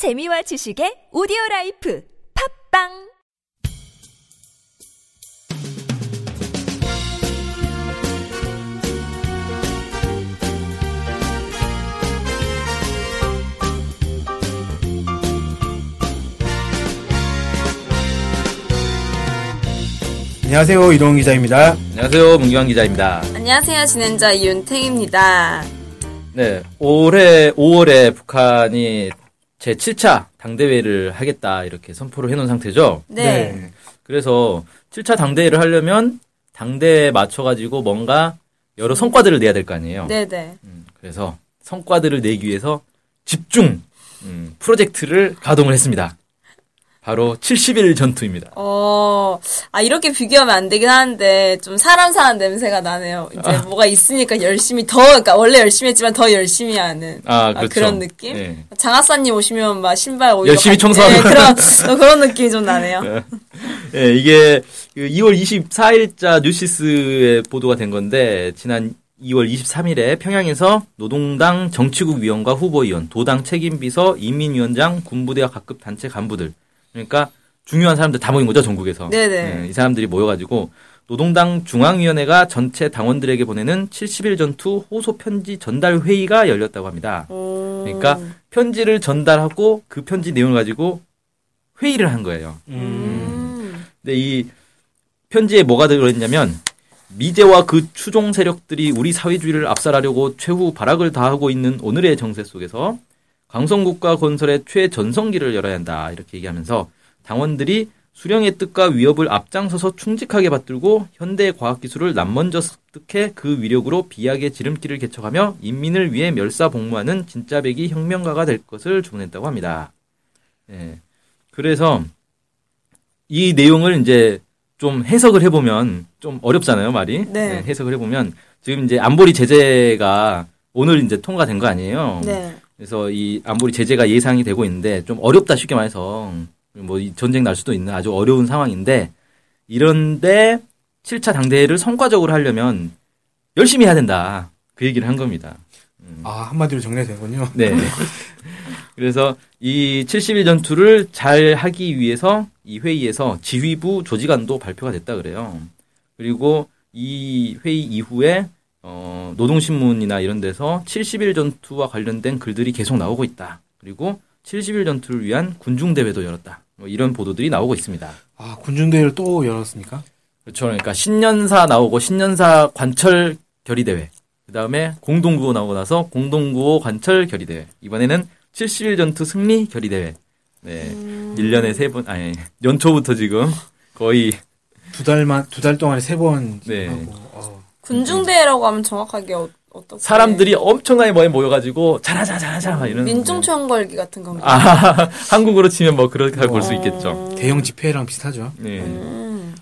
재미와 지식의 오디오 라이프 팝빵 안녕하세요 이동 기자입니다. 안녕하세요, 문경환 기자입니다. 안녕하세요. 진행자 이윤택입니다. 네, 올해 5월에 북한이 제 7차 당대회를 하겠다 이렇게 선포를 해놓은 상태죠. 네. 그래서 7차 당대회를 하려면 당대에 맞춰가지고 뭔가 여러 성과들을 내야 될 거 아니에요. 네네. 음, 그래서 성과들을 내기 위해서 집중 음, 프로젝트를 가동을 했습니다. 바로 70일 전투입니다. 어, 아, 이렇게 비교하면 안 되긴 하는데, 좀 사람 사는 냄새가 나네요. 이제 아. 뭐가 있으니까 열심히 더, 그러니까 원래 열심히 했지만 더 열심히 하는. 아, 그렇죠. 런 느낌? 네. 장하사님 오시면 막 신발 오히려. 열심히 가- 청소하는 네, 그런, 어, 그런 느낌이 좀 나네요. 예, 이게 그 2월 24일자 뉴시스에 보도가 된 건데 지난 2월 23일에 평양에서 노동당 정치국 위원과 후보위원, 도당 책임비서, 인민위원장, 군부대와 각급 단체 간부들 그러니까 중요한 사람들 다 모인 거죠 전국에서. 네네. 예, 이 사람들이 모여가지고 노동당 중앙위원회가 전체 당원들에게 보내는 70일 전투 호소 편지 전달 회의가 열렸다고 합니다. 오. 그러니까 편지를 전달하고 그 편지 내용을 가지고 회의를 한 거예요. 음. 근데 이 편지에 뭐가 들어있냐면 미제와 그 추종 세력들이 우리 사회주의를 압살하려고 최후 발악을 다하고 있는 오늘의 정세 속에서 강성국가 건설의 최전성기를 열어야 한다 이렇게 얘기하면서 당원들이 수령의 뜻과 위협을 앞장서서 충직하게 받들고 현대 과학기술을 남먼저 습득해 그 위력으로 비약의 지름길을 개척하며 인민을 위해 멸사복무하는 진짜배기 혁명가가 될 것을 주문했다고 합니다. 예. 그래서 이 내용을 이제 좀 해석을 해보면 좀 어렵잖아요, 말이. 네. 해석을 해보면 지금 이제 안보리 제재가 오늘 이제 통과된 거 아니에요. 네. 그래서 이 안보리 제재가 예상이 되고 있는데 좀 어렵다 쉽게 말해서 뭐이 전쟁 날 수도 있는 아주 어려운 상황인데 이런데 7차 당대회를 성과적으로 하려면 열심히 해야 된다. 그 얘기를 한 겁니다. 아 한마디로 정리되군요. 네. 그래서 이 70일 전투를 잘 하기 위해서 이 회의에서 지휘부 조직안도 발표가 됐다 그래요. 그리고 이 회의 이후에 어, 노동신문이나 이런 데서 70일 전투와 관련된 글들이 계속 나오고 있다. 그리고 70일 전투를 위한 군중대회도 열었다. 뭐 이런 보도들이 나오고 있습니다. 아 군중대회를 또 열었습니까? 그렇죠. 그러니까 신년사 나오고 신년사 관철 결의대회. 그 다음에 공동구호 나오고 나서 공동구호 관철 결의대회. 이번에는 70일 전투 승리 결의대회. 네. 1년에 세 번, 아니, 연초부터 지금 거의, 두 달만 두 달 동안에 세 번 네. 하고 어. 군중대회라고 하면 정확하게 어, 어떻게. 사람들이 엄청나게 많이 모여가지고, 잘하자, 잘하자, 막 이런. 민중총 걸기 같은 건가요? 아, 한국으로 치면 뭐 그렇게 볼 수 있겠죠. 대형 집회랑 비슷하죠. 네. 음.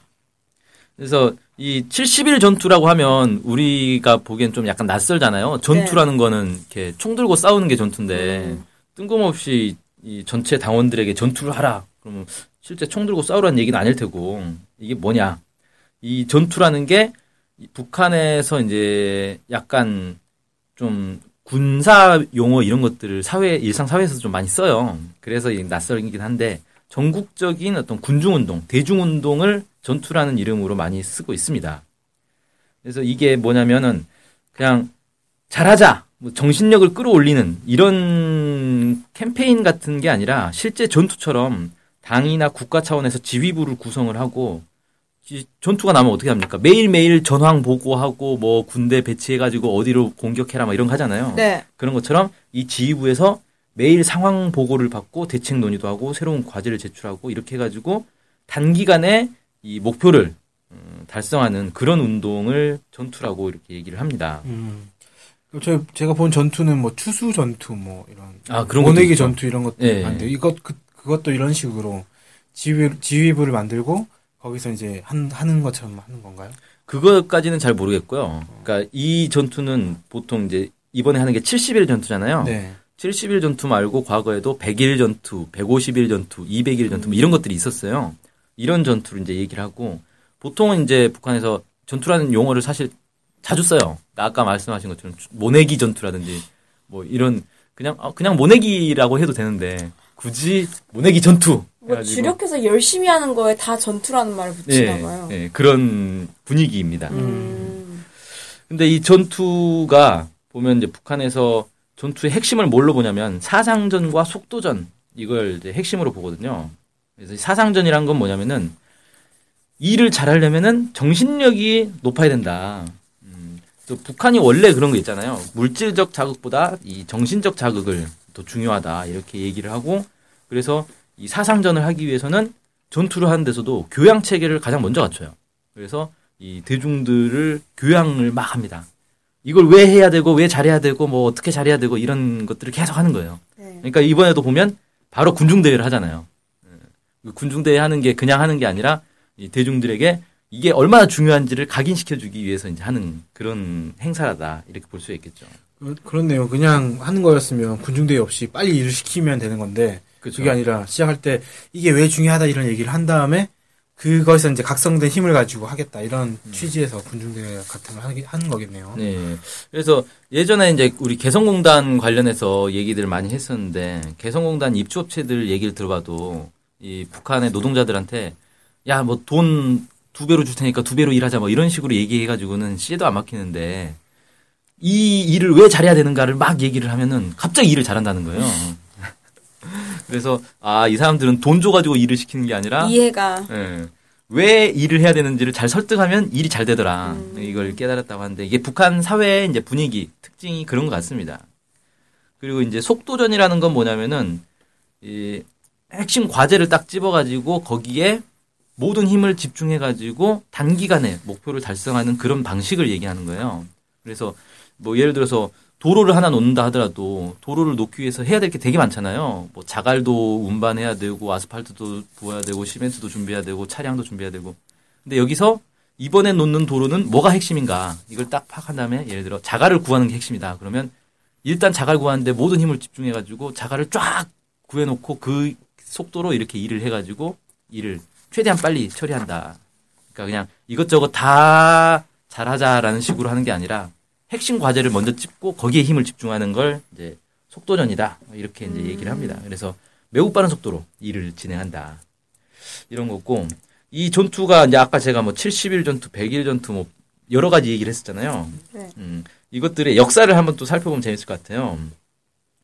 그래서 이 70일 전투라고 하면 우리가 보기엔 좀 약간 낯설잖아요. 전투라는 거는 이렇게 총 들고 싸우는 게 전투인데 음. 뜬금없이 이 전체 당원들에게 전투를 하라. 그러면 실제 총 들고 싸우라는 얘기는 아닐 테고 이게 뭐냐? 이 전투라는 게이 북한에서 이제 약간 좀 군사 용어 이런 것들을 사회 일상 사회에서 좀 많이 써요. 그래서 이 낯설긴 한데 전국적인 어떤 군중 운동, 대중 운동을 전투라는 이름으로 많이 쓰고 있습니다. 그래서 이게 뭐냐면은 그냥 잘하자, 뭐 정신력을 끌어올리는 이런 캠페인 같은 게 아니라 실제 전투처럼 당이나 국가 차원에서 지휘부를 구성을 하고 이 전투가 나면 어떻게 합니까? 매일매일 전황 보고하고 뭐 군대 배치해가지고 어디로 공격해라 막 이런 거 하잖아요. 네. 그런 것처럼 이 지휘부에서 매일 상황 보고를 받고 대책 논의도 하고 새로운 과제를 제출하고 이렇게 해가지고 단기간에 이 목표를 음, 달성하는 그런 운동을 전투라고 이렇게 얘기를 합니다. 음. 저 제가 본 전투는 뭐 추수 전투 뭐 이런 아, 그런 모내기. 전투 이런 것도 예. 많은데 이것 그, 그것도 이런 식으로 지휘 지휘부를 만들고 거기서 이제 한 하는 것처럼 하는 건가요? 그것까지는 잘 모르겠고요. 그러니까 이 전투는 보통 이제 이번에 하는 게 70일 전투잖아요. 네. 70일 전투 말고 과거에도 100일 전투, 150일 전투, 200일 전투 뭐 이런 것들이 있었어요. 이런 전투를 이제 얘기를 하고 보통은 이제 북한에서 전투라는 용어를 사실 자주 써요. 아까 말씀하신 것처럼 모내기 전투라든지 뭐 이런 그냥 아, 그냥 모내기라고 해도 되는데 굳이 모내기 전투. 뭐 주력해서 열심히 하는 거에 다 전투라는 말을 붙이나 예, 봐요. 예, 그런 분위기입니다. 음. 근데 이 전투가 보면 이제 북한에서 전투의 핵심을 뭘로 보냐면 사상전과 속도전 이걸 이제 핵심으로 보거든요. 그래서 이 사상전이란 건 뭐냐면은 일을 잘하려면은 정신력이 높아야 된다. 음, 또 북한이 원래 그런 거 있잖아요. 물질적 자극보다 이 정신적 자극을 더 중요하다 이렇게 얘기를 하고 그래서 이 사상전을 하기 위해서는 전투를 하는 데서도 교양 체계를 가장 먼저 갖춰요. 그래서 이 대중들을 교양을 막 합니다. 이걸 왜 해야 되고 왜 잘해야 되고 뭐 어떻게 잘해야 되고 이런 것들을 계속 하는 거예요. 네. 그러니까 이번에도 보면 바로 군중 대회를 하잖아요. 그 군중 대회 하는 게 그냥 하는 게 아니라 이 대중들에게 이게 얼마나 중요한지를 각인시켜 주기 위해서 이제 하는 그런 행사다 이렇게 볼 수 있겠죠. 그- 그렇네요. 그냥 하는 거였으면 군중대회 없이 빨리 일을 시키면 되는 건데 그렇죠. 그게 아니라 시작할 때 이게 왜 중요하다 이런 얘기를 한 다음에 그거에서 이제 각성된 힘을 가지고 하겠다 이런 취지에서 군중대회 같은 걸 하기- 하는 거겠네요. 네. 그래서 예전에 이제 우리 개성공단 관련해서 얘기들을 많이 했었는데 개성공단 입주업체들 얘기를 들어봐도 이 북한의 노동자들한테 야 뭐 돈 두 배로 줄 테니까 두 배로 일하자 뭐 이런 식으로 얘기해가지고는 씨에도 안 막히는데 이 일을 왜 잘해야 되는가를 막 얘기를 하면은 갑자기 일을 잘한다는 거예요. 그래서 아 이 사람들은 돈 줘가지고 일을 시키는 게 아니라 이해가 예. 왜 일을 해야 되는지를 잘 설득하면 일이 잘 되더라. 이걸 깨달았다고 하는데 이게 북한 사회의 이제 분위기, 특징이 그런 것 같습니다. 그리고 이제 속도전이라는 건 뭐냐면은 이 핵심 과제를 딱 집어가지고 거기에 모든 힘을 집중해가지고 단기간에 목표를 달성하는 그런 방식을 얘기하는 거예요. 그래서 뭐 예를 들어서 도로를 하나 놓는다 하더라도 도로를 놓기 위해서 해야 될 게 되게 많잖아요. 뭐 자갈도 운반해야 되고 아스팔트도 부어야 되고 시멘트도 준비해야 되고 차량도 준비해야 되고. 근데 여기서 이번에 놓는 도로는 뭐가 핵심인가? 이걸 딱 파악한 다음에 예를 들어 자갈을 구하는 게 핵심이다. 그러면 일단 자갈 구하는데 모든 힘을 집중해 가지고 자갈을 쫙 구해 놓고 그 속도로 이렇게 일을 해 가지고 일을 최대한 빨리 처리한다. 그러니까 그냥 이것저것 다 잘하자라는 식으로 하는 게 아니라 핵심 과제를 먼저 찝고 거기에 힘을 집중하는 걸 이제 속도전이다 이렇게 이제 얘기를 합니다. 그래서 매우 빠른 속도로 일을 진행한다 이런 거고 이 전투가 이제 아까 제가 뭐 70일 전투, 100일 전투 뭐 여러 가지 얘기를 했었잖아요. 네. 음, 이것들의 역사를 한번 또 살펴보면 재밌을 것 같아요.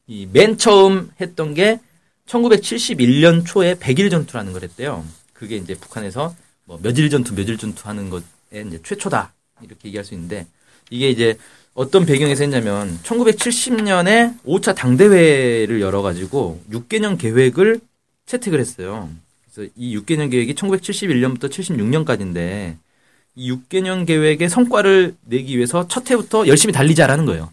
이 맨 처음 했던 게 1971년 초에 100일 전투라는 걸 했대요. 그게 이제 북한에서 뭐 며칠 전투, 며칠 전투 하는 것에 이제 최초다. 이렇게 얘기할 수 있는데 이게 이제 어떤 배경에서 했냐면 1970년에 5차 당대회를 열어가지고 6개년 계획을 채택을 했어요. 그래서 이 6개년 계획이 1971년부터 76년까지인데 이 6개년 계획의 성과를 내기 위해서 첫 해부터 열심히 달리자라는 거예요.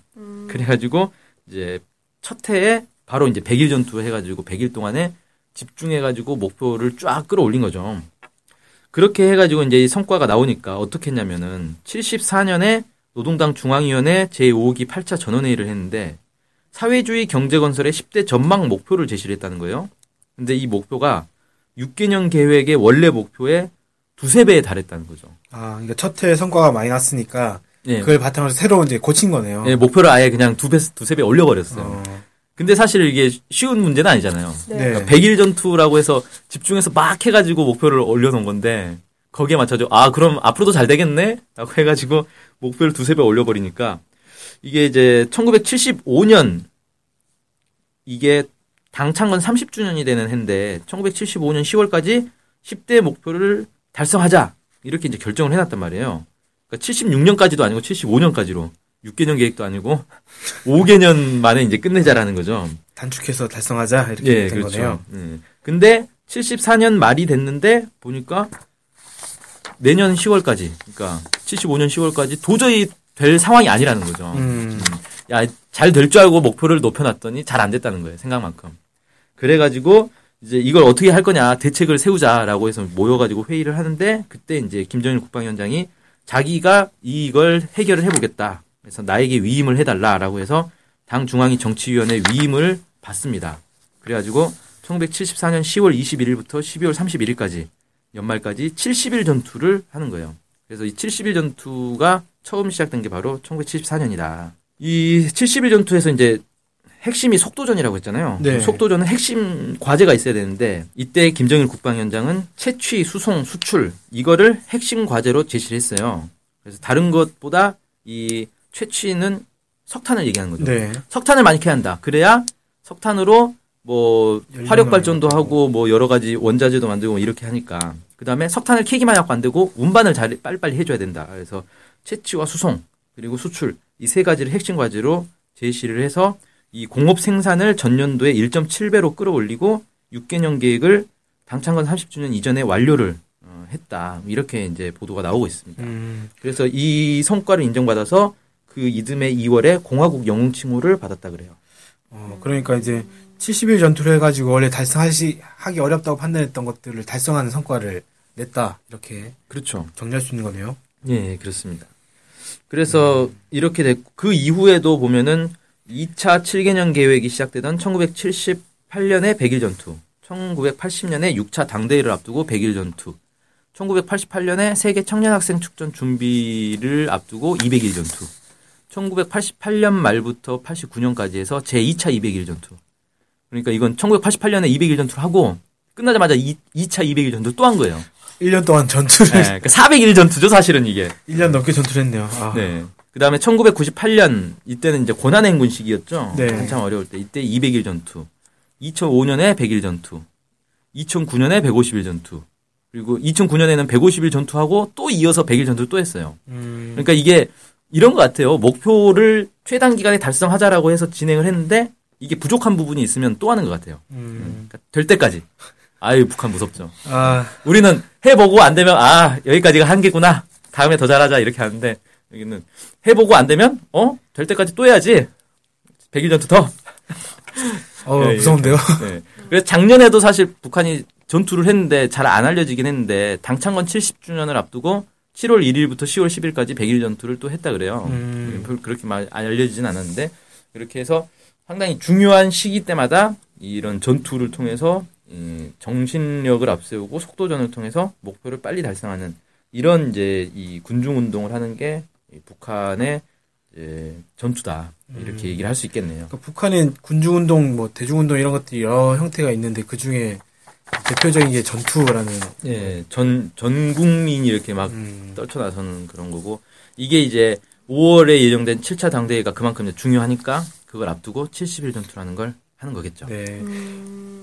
그래가지고 이제 첫 해에 바로 이제 100일 전투 해가지고 100일 동안에 집중해가지고 목표를 쫙 끌어올린 거죠. 그렇게 해가지고 이제 이 성과가 나오니까 어떻게 했냐면은 74년에 노동당 중앙위원회 제5기 8차 전원회의를 했는데 사회주의 경제건설의 10대 전망 목표를 제시를 했다는 거예요. 근데 이 목표가 6개년 계획의 원래 목표의 두세 배에 달했다는 거죠. 아, 그러니까 첫해 성과가 많이 났으니까 예. 그걸 바탕으로 새로 이제 고친 거네요. 예, 목표를 아예 그냥 두 배, 두세 배 올려버렸어요. 어, 근데 사실 이게 쉬운 문제는 아니잖아요. 네. 네. 그러니까 100일 전투라고 해서 집중해서 막 해가지고 목표를 올려놓은 건데 거기에 맞춰서 아 그럼 앞으로도 잘 되겠네 라고 해가지고 목표를 두세 배 올려버리니까 이게 이제 1975년 이게 당 창건 30주년이 되는 해인데 1975년 10월까지 10대 목표를 달성하자 이렇게 이제 결정을 해놨단 말이에요. 그러니까 76년까지도 아니고 75년까지로 6개년 계획도 아니고 5개년 만에 이제 끝내자라는 거죠. 단축해서 달성하자 이렇게 예, 된 그렇죠. 거네요. 예. 근데 74년 말이 됐는데 보니까 내년 10월까지, 그러니까 75년 10월까지 도저히 될 상황이 아니라는 거죠. 음, 야, 잘 될 줄 알고 목표를 높여놨더니 잘 안 됐다는 거예요. 생각만큼. 그래가지고 이제 이걸 어떻게 할 거냐 대책을 세우자라고 해서 모여가지고 회의를 하는데 그때 이제 김정일 국방위원장이 자기가 이걸 해결을 해보겠다. 그래서 나에게 위임을 해달라라고 해서 당 중앙위 정치위원회 위임을 받습니다. 그래가지고 1974년 10월 21일부터 12월 31일까지 연말까지 70일 전투를 하는 거예요. 그래서 이 70일 전투가 처음 시작된 게 바로 1974년이다. 이 70일 전투에서 이제 핵심이 속도전이라고 했잖아요. 네. 속도전은 핵심 과제가 있어야 되는데 이때 김정일 국방위원장은 채취, 수송, 수출 이거를 핵심 과제로 제시를 했어요. 그래서 다른 것보다 이 채취는 석탄을 얘기하는 거죠. 네. 석탄을 많이 캐야 한다. 그래야 석탄으로 뭐 화력 발전도. 하고 뭐 여러 가지 원자재도 만들고 이렇게 하니까 그다음에 석탄을 캐기만 하고 안 되고 운반을 잘 빨리빨리 해줘야 된다. 그래서 채취와 수송 그리고 수출 이 세 가지를 핵심 과제로 제시를 해서 이 공업 생산을 전년도에 1.7배로 끌어올리고 6개년 계획을 당창건 30주년 이전에 완료를 어, 했다. 이렇게 이제 보도가 나오고 있습니다. 음, 그래서 이 성과를 인정받아서 그 이듬해 2월에 공화국 영웅 칭호를 받았다 그래요. 어, 그러니까 이제 70일 전투를 해가지고 원래 달성하시 하기 어렵다고 판단했던 것들을 달성하는 성과를 냈다 이렇게 그렇죠. 정리할 수 있는 거네요. 예, 그렇습니다. 그래서 이렇게 됐고 그 이후에도 보면은 2차 7개년 계획이 시작되던 1978년에 100일 전투, 1980년에 6차 당대회를 앞두고 100일 전투, 1988년에 세계 청년 학생 축전 준비를 앞두고 200일 전투, 1988년 말부터 89년까지 해서 제2차 200일 전투. 그러니까 이건 1988년에 200일 전투를 하고 끝나자마자 2, 2차 200일 전투 또 한 거예요. 1년 동안 전투를 네, 그러니까 400일 전투죠, 사실은 이게. 1년 넘게 전투를 했네요. 아, 네. 그 다음에 1998년, 이때는 이제 고난행군 시기였죠. 네. 한참 어려울 때. 이때 200일 전투. 2005년에 100일 전투. 2009년에 150일 전투. 그리고 2009년에는 150일 전투하고 또 이어서 100일 전투를 또 했어요. 음, 그러니까 이게 이런 것 같아요. 목표를 최단 기간에 달성하자라고 해서 진행을 했는데 이게 부족한 부분이 있으면 또 하는 것 같아요. 음, 그러니까 될 때까지. 아유, 북한 무섭죠. 아, 우리는 해보고 안 되면 아 여기까지가 한계구나 다음에 더 잘하자 이렇게 하는데 여기는 해보고 안 되면 어 될 때까지 또 해야지 100일 전투 더 어, 예, 무서운데요. 네. 그래서 작년에도 사실 북한이 전투를 했는데 잘 안 알려지긴 했는데 당창건 70주년을 앞두고 7월 1일부터 10월 10일까지 100일 전투를 또 했다 그래요. 음. 별- 그렇게 말 알려지진 않았는데 그렇게 해서 상당히 중요한 시기 때마다 이런 전투를 통해서 이 정신력을 앞세우고 속도전을 통해서 목표를 빨리 달성하는 이런 이제 이 군중 운동을 하는 게이 북한의 이제 전투다 이렇게 얘기를 할 수 있겠네요. 그러니까 북한엔 군중 운동, 뭐 대중 운동 이런 것들이 여러 형태가 있는데 그 중에 대표적인 게 전투라는. 예, 전, 전 국민이 이렇게 막 음, 떨쳐나서는 그런 거고, 이게 이제 5월에 예정된 7차 당대회가 그만큼 중요하니까 그걸 앞두고 70일 전투라는 걸 하는 거겠죠. 네.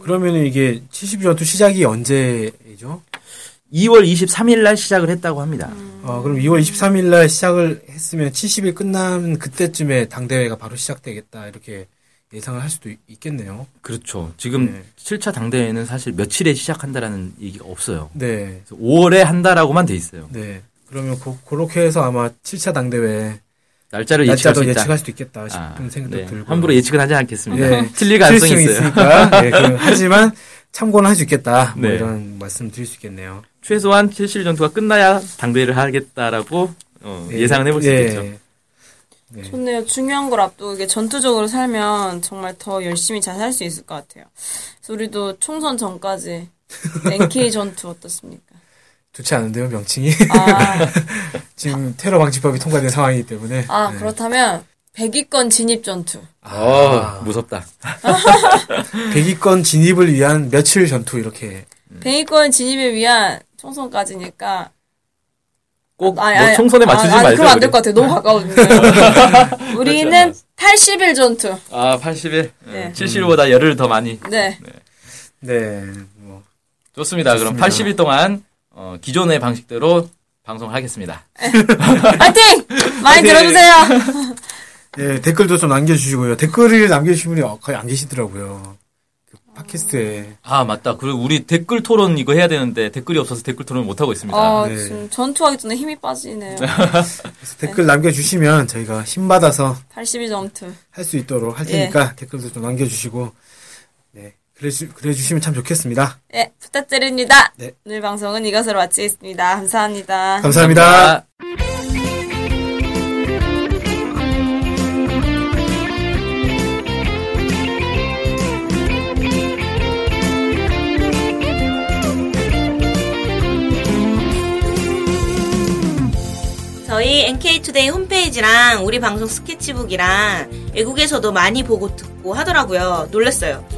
그러면은 이게 70일 전투 시작이 언제죠? 2월 23일 날 시작을 했다고 합니다. 어, 그럼 2월 23일 날 시작을 했으면 70일 끝나면 그때쯤에 당대회가 바로 시작되겠다. 이렇게 예상을 할 수도 있- 있겠네요. 그렇죠. 지금 네. 7차 당대회는 사실 며칠에 시작한다라는 얘기가 없어요. 네. 그래서 5월에 한다라고만 돼 있어요. 네. 그러면 고, 그렇게 해서 아마 7차 당대회 날짜를 예측할 수. 예측할 수도 있겠다 싶은 아, 생각도 네. 들고. 함부로 예측은 하지 않겠습니다. 네. 틀릴 가능성이 있어요. 있으니까. 네, 하지만 참고는 할 수 있겠다. 뭐 네. 이런 말씀 드릴 수 있겠네요. 최소한 70일 전투가 끝나야 당대회를 하겠다라고 어, 네. 예상을 해볼 수 네. 있겠죠. 네. 좋네요. 중요한 걸 앞두고 이게 전투적으로 살면 정말 더 열심히 잘 살 수 있을 것 같아요. 그래서 우리도 총선 전까지 NK 전투 어떻습니까? 좋지 않은데요, 명칭이. 아, 지금 테러 방지법이 통과된 상황이기 때문에. 아 네. 그렇다면 100위권 진입 전투. 어, 무섭다. 100위권 진입을 위한 며칠 전투 이렇게. 100위권 진입을 위한 총선까지니까. 꼭 아니, 뭐 아니, 총선에 맞추지 아, 아니, 말죠. 그럼 안 될. 것 같아요. 너무 가까워지네요. 우리는 80일 전투. 아, 80일. 네. 70일보다 열흘 더 많이. 네. 네. 뭐. 좋습니다. 그럼 좋습니다. 80일 동안 어, 기존의 방식대로 방송을 하겠습니다. 파이팅! 많이 네. 들어주세요. 네, 댓글도 좀 남겨주시고요. 댓글을 남겨주신 분이 거의 안 계시더라고요. 그 팟캐스트에. 아, 맞다. 그리고 우리 댓글 토론 이거 해야 되는데 댓글이 없어서 댓글 토론 못 하고 있습니다. 어, 네. 지금 전투하기 전에 힘이 빠지네요. 그래서 댓글 남겨주시면 저희가 힘받아서 80일 전투. 할수 있도록 할 예. 테니까 댓글도 좀 남겨주시고, 네. 그래, 주, 그래 주시면 참 좋겠습니다. 예, 부탁드립니다. 네. 오늘 방송은 이것으로 마치겠습니다. 감사합니다. 감사합니다. 저희 NK투데이 NK투데이 홈페이지랑 우리 방송 스케치북이랑 외국에서도 많이 보고 듣고 하더라고요. 놀랐어요.